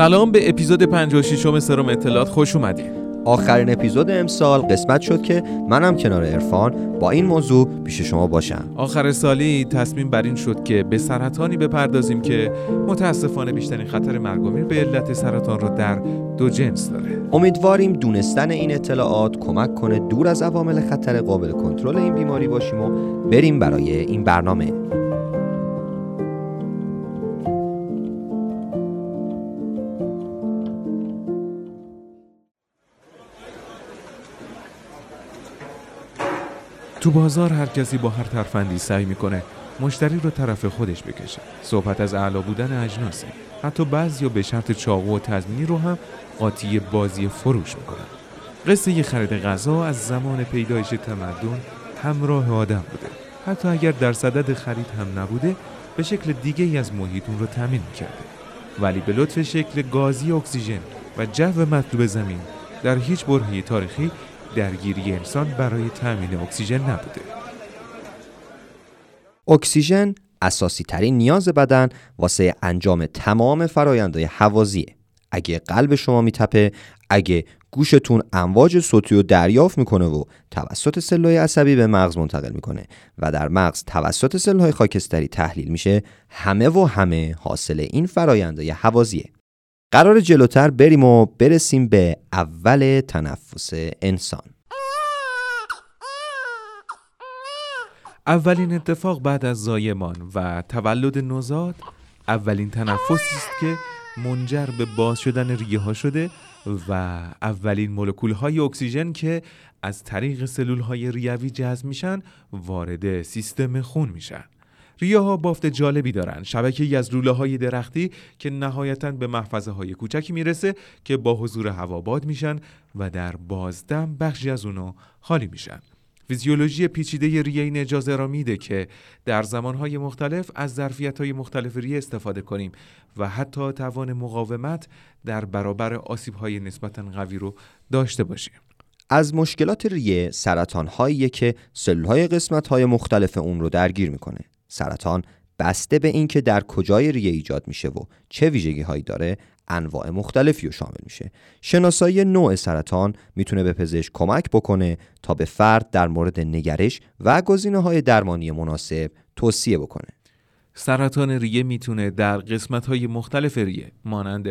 سلام به اپیزود 56 سرم اطلاعات خوش اومدید آخرین اپیزود امسال قسمت شد که منم کنار عرفان با این موضوع پیش شما باشم. آخر سالی تصمیم بر این شد که به سرطانی بپردازیم که متاسفانه بیشترین خطر مرگ به علت سرطان را در دو جنس داره. امیدواریم دونستن این اطلاعات کمک کنه دور از عوامل خطر قابل کنترل این بیماری باشیم و بریم برای این برنامه. تو بازار هر کسی با هر ترفندی سعی می‌کنه مشتری رو طرف خودش بکشه. صحبت از اعلا بودن اجناسه. حتی بعضی به شرط چاقو و تضمینی رو هم قاطی بازی فروش می‌کنن. قصه خرید غذا از زمان پیدایش تمدن همراه آدم بوده. حتی اگر در صدد خرید هم نبوده به شکل دیگه ای از محیطون رو تامین کرده ولی به لطف شکل گازی اکسیژن و جو مطلوب زمین در هیچ برهه تاریخی درگیری انسان برای تأمین اکسیژن نبوده. اکسیژن اساسی ترین نیاز بدن واسه انجام تمام فرایندهای حوازیه. اگه قلب شما میتپه، اگه گوشتون امواج صوتی رو دریافت می‌کنه و توسط سلولهای عصبی به مغز منتقل می‌کنه و در مغز توسط سلولهای خاکستری تحلیل میشه همه و همه حاصل این فرایندهای حوازیه قرار جلوتر بریم و برسیم به اول تنفس انسان. اولین اتفاق بعد از زایمان و تولد نوزاد اولین تنفسی است که منجر به باز شدن ریه ها شده و اولین مولکول های اکسیژن که از طریق سلول های ریوی جذب میشن وارد سیستم خون میشن. ریه ها بافت جالبی دارن شبکه ای از لوله های درختی که نهایتا به محفظه های کوچکی می‌رسه که با حضور هوا باد میشن و در بازدم بخشی از اونو خالی میشن. فیزیولوژی پیچیده ریه این اجازه را میده که در زمانهای مختلف از ظرفیت مختلف ریه استفاده کنیم و حتی توان مقاومت در برابر آسیب های نسبتا قوی رو داشته باشیم. از مشکلات ریه سرطان هایی که سلول های قسمت های مختلف اون رو درگیر می‌کنه. سرطان بسته به اینکه در کجای ریه ایجاد میشه و چه ویژگی هایی داره انواع مختلفی رو شامل میشه. شناسایی نوع سرطان می‌تونه به پزشک کمک بکنه تا به فرد در مورد نگرش و گزینه های درمانی مناسب توصیه بکنه. سرطان ریه می‌تونه در قسمت های مختلف ریه مانند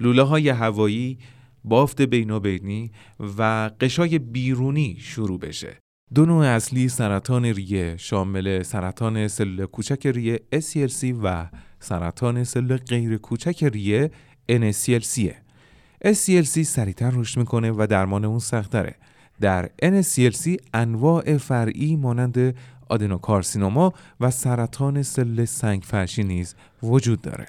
لوله های هوایی، بافت بینابینی و قشای بیرونی شروع بشه. دو نوع اصلی سرطان ریه شامل سرطان سلول کوچک ریه SCLC و سرطان سلول غیر کوچک ریه NSCLC SCLC سریعتر رشد می‌کنه و درمان اون سختره. در NSCLC انواع فرعی مانند آدنوکارسینوما و سرطان سلول سنگ فرشی نیز وجود داره.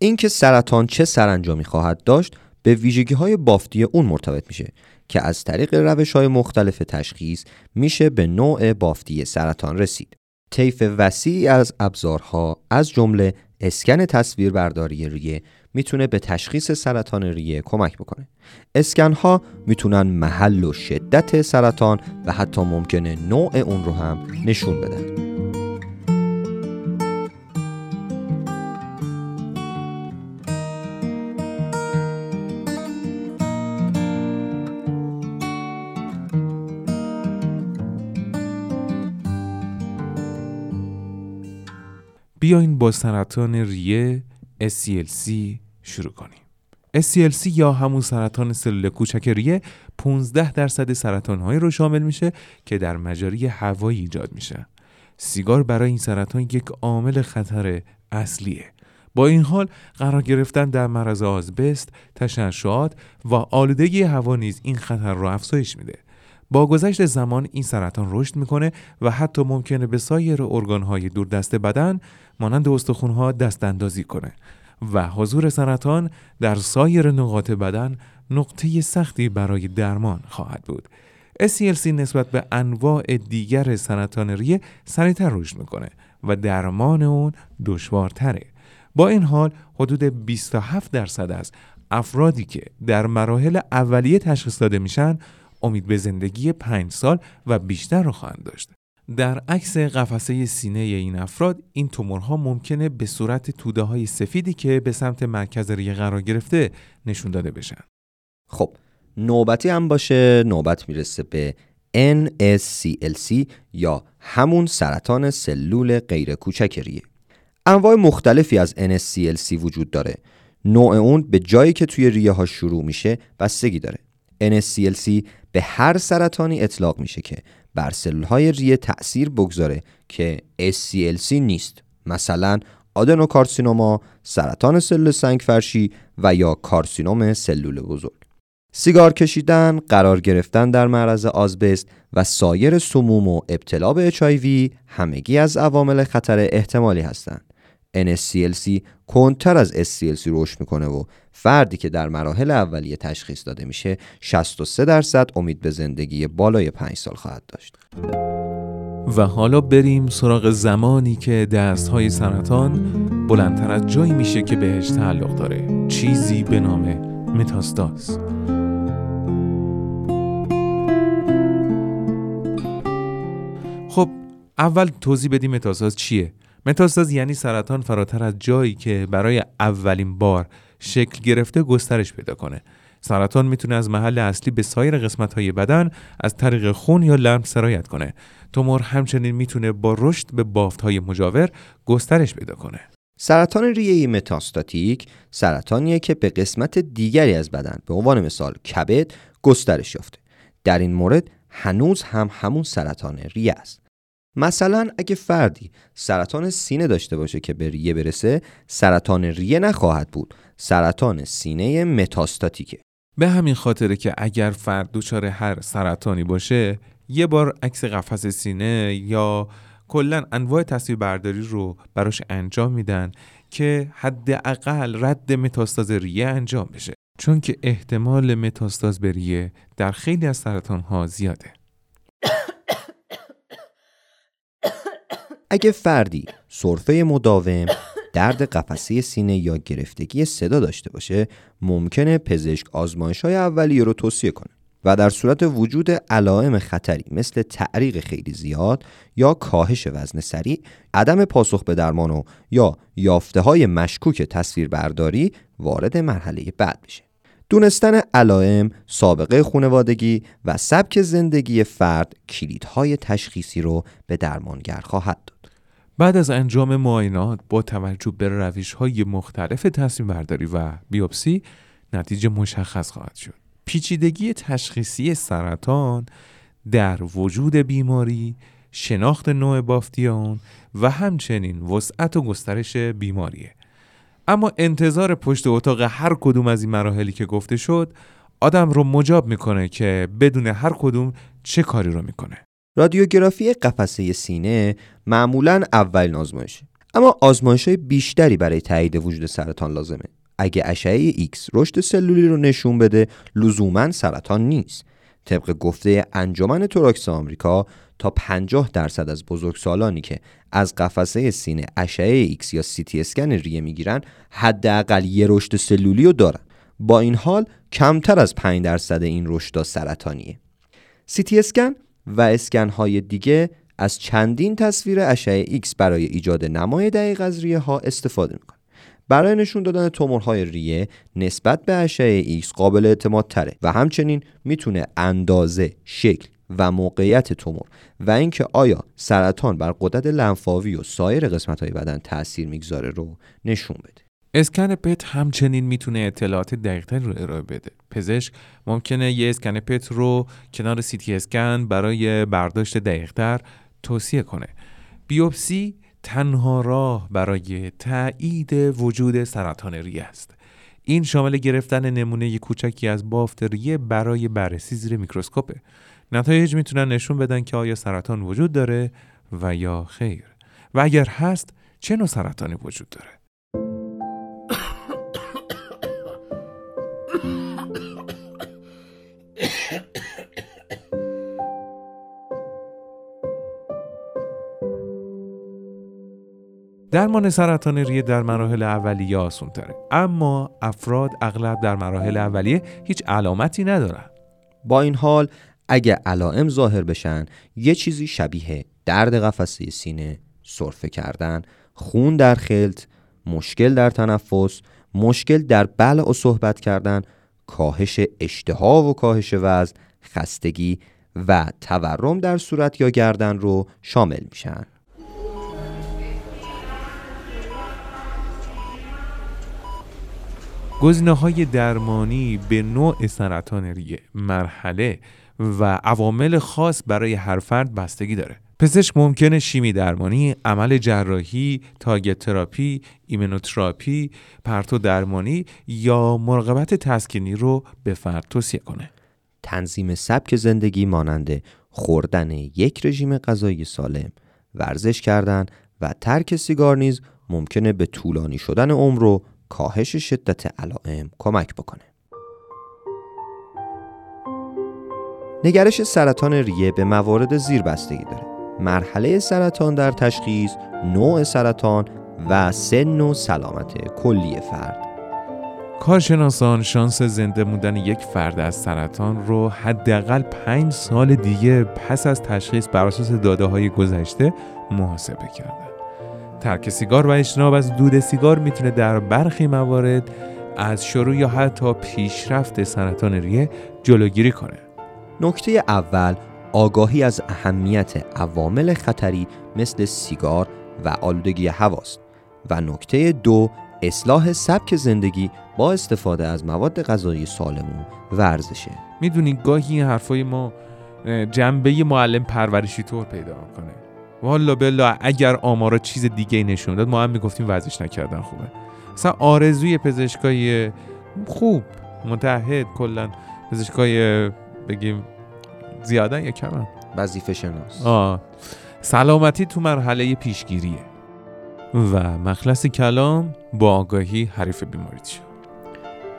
اینکه سرطان چه سرانجامی خواهد داشت به ویژگی های بافتی اون مرتبط میشه. که از طریق روش های مختلف تشخیص میشه به نوع بافتی سرطان رسید. طیف وسیعی از ابزارها از جمله اسکن تصویربرداری ریه می‌تونه به تشخیص سرطان ریه کمک بکنه. اسکن ها می‌تونن محل و شدت سرطان و حتی ممکنه نوع اون رو هم نشون بدن. بیاین با سرطان ریه SCLC شروع کنیم. SCLC یا همون سرطان سلول کوچک ریه 15 درصد سرطان هایی رو شامل میشه که در مجاری هوایی ایجاد میشه. سیگار برای این سرطان یک عامل خطر اصلیه. با این حال قرار گرفتن در معرض آزبست، تشعشعات و آلودگی هوا نیز این خطر را افزایش میده. با گذشت زمان این سرطان رشد می‌کنه و حتی ممکنه به سایر ارگانهای دوردست بدن مانند استخونها دست اندازی کنه و حضور سرطان در سایر نقاط بدن نقطه سختی برای درمان خواهد بود. SCLC نسبت به انواع دیگر سرطان ریه سریعتر رشد می‌کنه و درمان اون دشوارتره. با این حال حدود 27 درصد از افرادی که در مراحل اولیه تشخیص داده میشن امید به زندگی پنج سال و بیشتر رو خواهند داشت. در عکس قفسه سینه این افراد این تومورها ممکنه به صورت توده های سفیدی که به سمت مرکز ریه قرار گرفته نشون داده بشن. خب نوبتی هم باشه نوبت می‌رسه به NSCLC یا همون سرطان سلول غیر کوچک ریه. انواع مختلفی از NSCLC وجود داره. نوع اون به جایی که توی ریه ها شروع میشه بستگی داره. NSCLC به هر سرطانی اطلاق میشه که بر سلول های ریه تأثیر بگذاره که SCLC نیست مثلا آدنوکارسینوما، سرطان سلول سنگ فرشی و یا کارسینوم سلول بزرگ سیگار کشیدن، قرار گرفتن در معرض آزبست و سایر سموم و ابتلا به HIV همگی از عوامل خطر احتمالی هستند. NSCLC کنتر از SCLC رشد می‌کنه و فردی که در مراحل اولیه تشخیص داده میشه 63 درصد امید به زندگی بالای 5 سال خواهد داشت. و حالا بریم سراغ زمانی که دست های سرطان بلندتر از جایی میشه که بهش تعلق داره. چیزی به نام متاستاز. خب اول توضیح بدیم متاستاز چیه. متاستاز یعنی سرطان فراتر از جایی که برای اولین بار شکل گرفته گسترش پیدا کنه. سرطان می‌تونه از محل اصلی به سایر قسمت های بدن از طریق خون یا لمس سرایت کنه. تومور همچنین می‌تونه با رشد به بافت های مجاور گسترش پیدا کنه. سرطان ریه متاستاتیک سرطانیه که به قسمت دیگری از بدن به عنوان مثال کبد گسترش یافته. در این مورد هنوز هم همون سرطان ریه است. مثلا اگه فردی سرطان سینه داشته باشه که به ریه برسه سرطان ریه نخواهد بود. سرطان سینه متاستاتیکه. به همین خاطره که اگر فرد دچار هر سرطانی باشه یه بار عکس قفس سینه یا کلا انواع تصویربرداری رو براش انجام میدن که حداقل رد متاستاز ریه انجام بشه. چون که احتمال متاستاز به ریه در خیلی از سرطان ها زیاده. اگه فردی سرفه مداوم درد قفسه سینه یا گرفتگی صدا داشته باشه ممکنه پزشک آزمایش های اولیه رو توصیه کنه و در صورت وجود علائم خطری مثل تعریق خیلی زیاد یا کاهش وزن سریع عدم پاسخ به درمان و یا یافته های مشکوک تصویربرداری وارد مرحله بعد بشه. دونستن علائم، سابقه خانوادگی و سبک زندگی فرد کلیدهای تشخیصی رو به درمانگر خواهد داد. بعد از انجام معاینات با توجه به روش های مختلف تصمیم برداری و بیوپسی نتیجه مشخص خواهد شد. پیچیدگی تشخیصی سرطان در وجود بیماری، شناخت نوع بافتی آن و همچنین وسعت و گسترش بیماریه. اما انتظار پشت اتاق هر کدوم از این مراحلی که گفته شد آدم رو مجاب می‌کنه که بدون هر کدوم چه کاری رو می‌کنه. رادیوگرافی قفسه سینه معمولا اولین آزمایشه اما آزمایش های بیشتری برای تایید وجود سرطان لازمه. اگه اشعه X رشد سلولی رو نشون بده لزوما سرطان نیست. طبق گفته انجمن توراکس آمریکا تا 50 درصد از بزرگسالانی که از قفسه سینه اشعه ایکس یا سی تی اسکن ریه می‌گیرن حداقل یه رشد سلولی رو دارن. با این حال کمتر از 5 درصد این رشد سرطانیه. سی تی اسکن و اسکن های دیگه از چندین تصویر اشعه ایکس برای ایجاد نمای دقیق از ریه ها استفاده می‌کنه برای نشون دادن تومورهای ریه نسبت به اشعه ایکس قابل اعتماد تره و همچنین می‌تونه اندازه، شکل و موقعیت تومور و اینکه آیا سرطان بر غدد لنفاوی و سایر قسمت های بدن تاثیر می‌گذاره رو نشون بده. اسکن پت همچنین می‌تونه اطلاعات دقیقتری رو ارائه بده. پزشک ممکنه یه اسکن پت رو کنار سیتی اسکن برای برداشت دقیقتر توصیه کنه. بیوپسی تنها راه برای تایید وجود سرطان ریه است. این شامل گرفتن نمونه کوچکی از بافت ریه برای بررسی زیر میکروسکوپه. نتایج می‌تونن نشون بدن که آیا سرطان وجود داره و یا خیر. و اگر هست چه نوع سرطانی وجود داره؟ درمان سرطان ریه در مراحل اولیه آسون تره اما افراد اغلب در مراحل اولیه هیچ علامتی ندارن. با این حال اگه علائم ظاهر بشن یه چیزی شبیه درد قفسه سینه سرفه کردن. خون در خلط مشکل در تنفس مشکل در بلع و صحبت کردن کاهش اشتها و کاهش وزن خستگی و تورم در صورت یا گردن رو شامل میشن. گزینه های درمانی به نوع سرطان ریه مرحله و عوامل خاص برای هر فرد بستگی داره پزشک ممکنه شیمی درمانی، عمل جراحی، targeted therapy، immunotherapy، پرتو درمانی یا مراقبت تسکینی رو به فرد توصیه کنه. تنظیم سبک زندگی مانند خوردن یک رژیم غذایی سالم، ورزش کردن و ترک سیگار نیز ممکنه به طولانی شدن عمر و کاهش شدت علائم کمک بکنه. نگرش سرطان ریه به موارد زیر بستگی داره. مرحله سرطان در تشخیص، نوع سرطان و سن و سلامت کلی فرد. کارشناسان شانس زنده موندن یک فرد از سرطان رو حداقل پنج سال دیگه پس از تشخیص بر اساس داده های گذشته محاسبه کردن. ترک سیگار و اجتناب از دود سیگار می‌تونه در برخی موارد از شروع یا حتی پیشرفت سرطان ریه جلوگیری کنه. نکته اول آگاهی از اهمیت عوامل خطری مثل سیگار و آلودگی هواست. و نکته دو اصلاح سبک زندگی با استفاده از مواد غذایی سالم و ورزشه. می‌دونی گاهی این حرفای ما جنبه معلم پرورشی طور پیدا کنه. والا بلا اگر آمارا چیز دیگه نشون داد ما هم می‌گفتیم ورزش نکردن خوبه. مثلا آرزوی پزشکای خوب متحد کلا پزشکای بگیم زیادن یا کمن؟ وظیفه شناس. آه. سلامتی تو مرحله پیشگیریه. و مخلص کلام با آگاهی حریف بیماری شد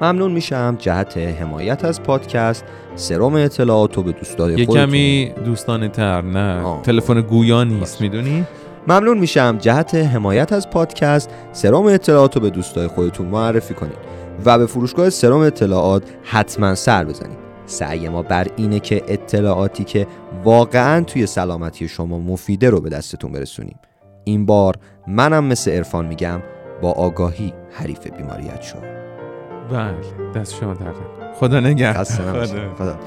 ممنون میشم. جهت حمایت از پادکست. سرم اطلاعات به دوستای یه کمی دوستانه تر نه تلفن گویا نیست می‌دونی؟ ممنون میشم. جهت حمایت از پادکست. سرم اطلاعات به دوستای خودتون معرفی کنید. و به فروشگاه سرم اطلاعات حتما سر بزنید. سعی ما بر اینه که اطلاعاتی که واقعا توی سلامتی شما مفیده رو به دستتون برسونیم. این بار منم مثل ارفان میگم با آگاهی حریف بیماریت شد بله دست شما درد خدا نگه خدا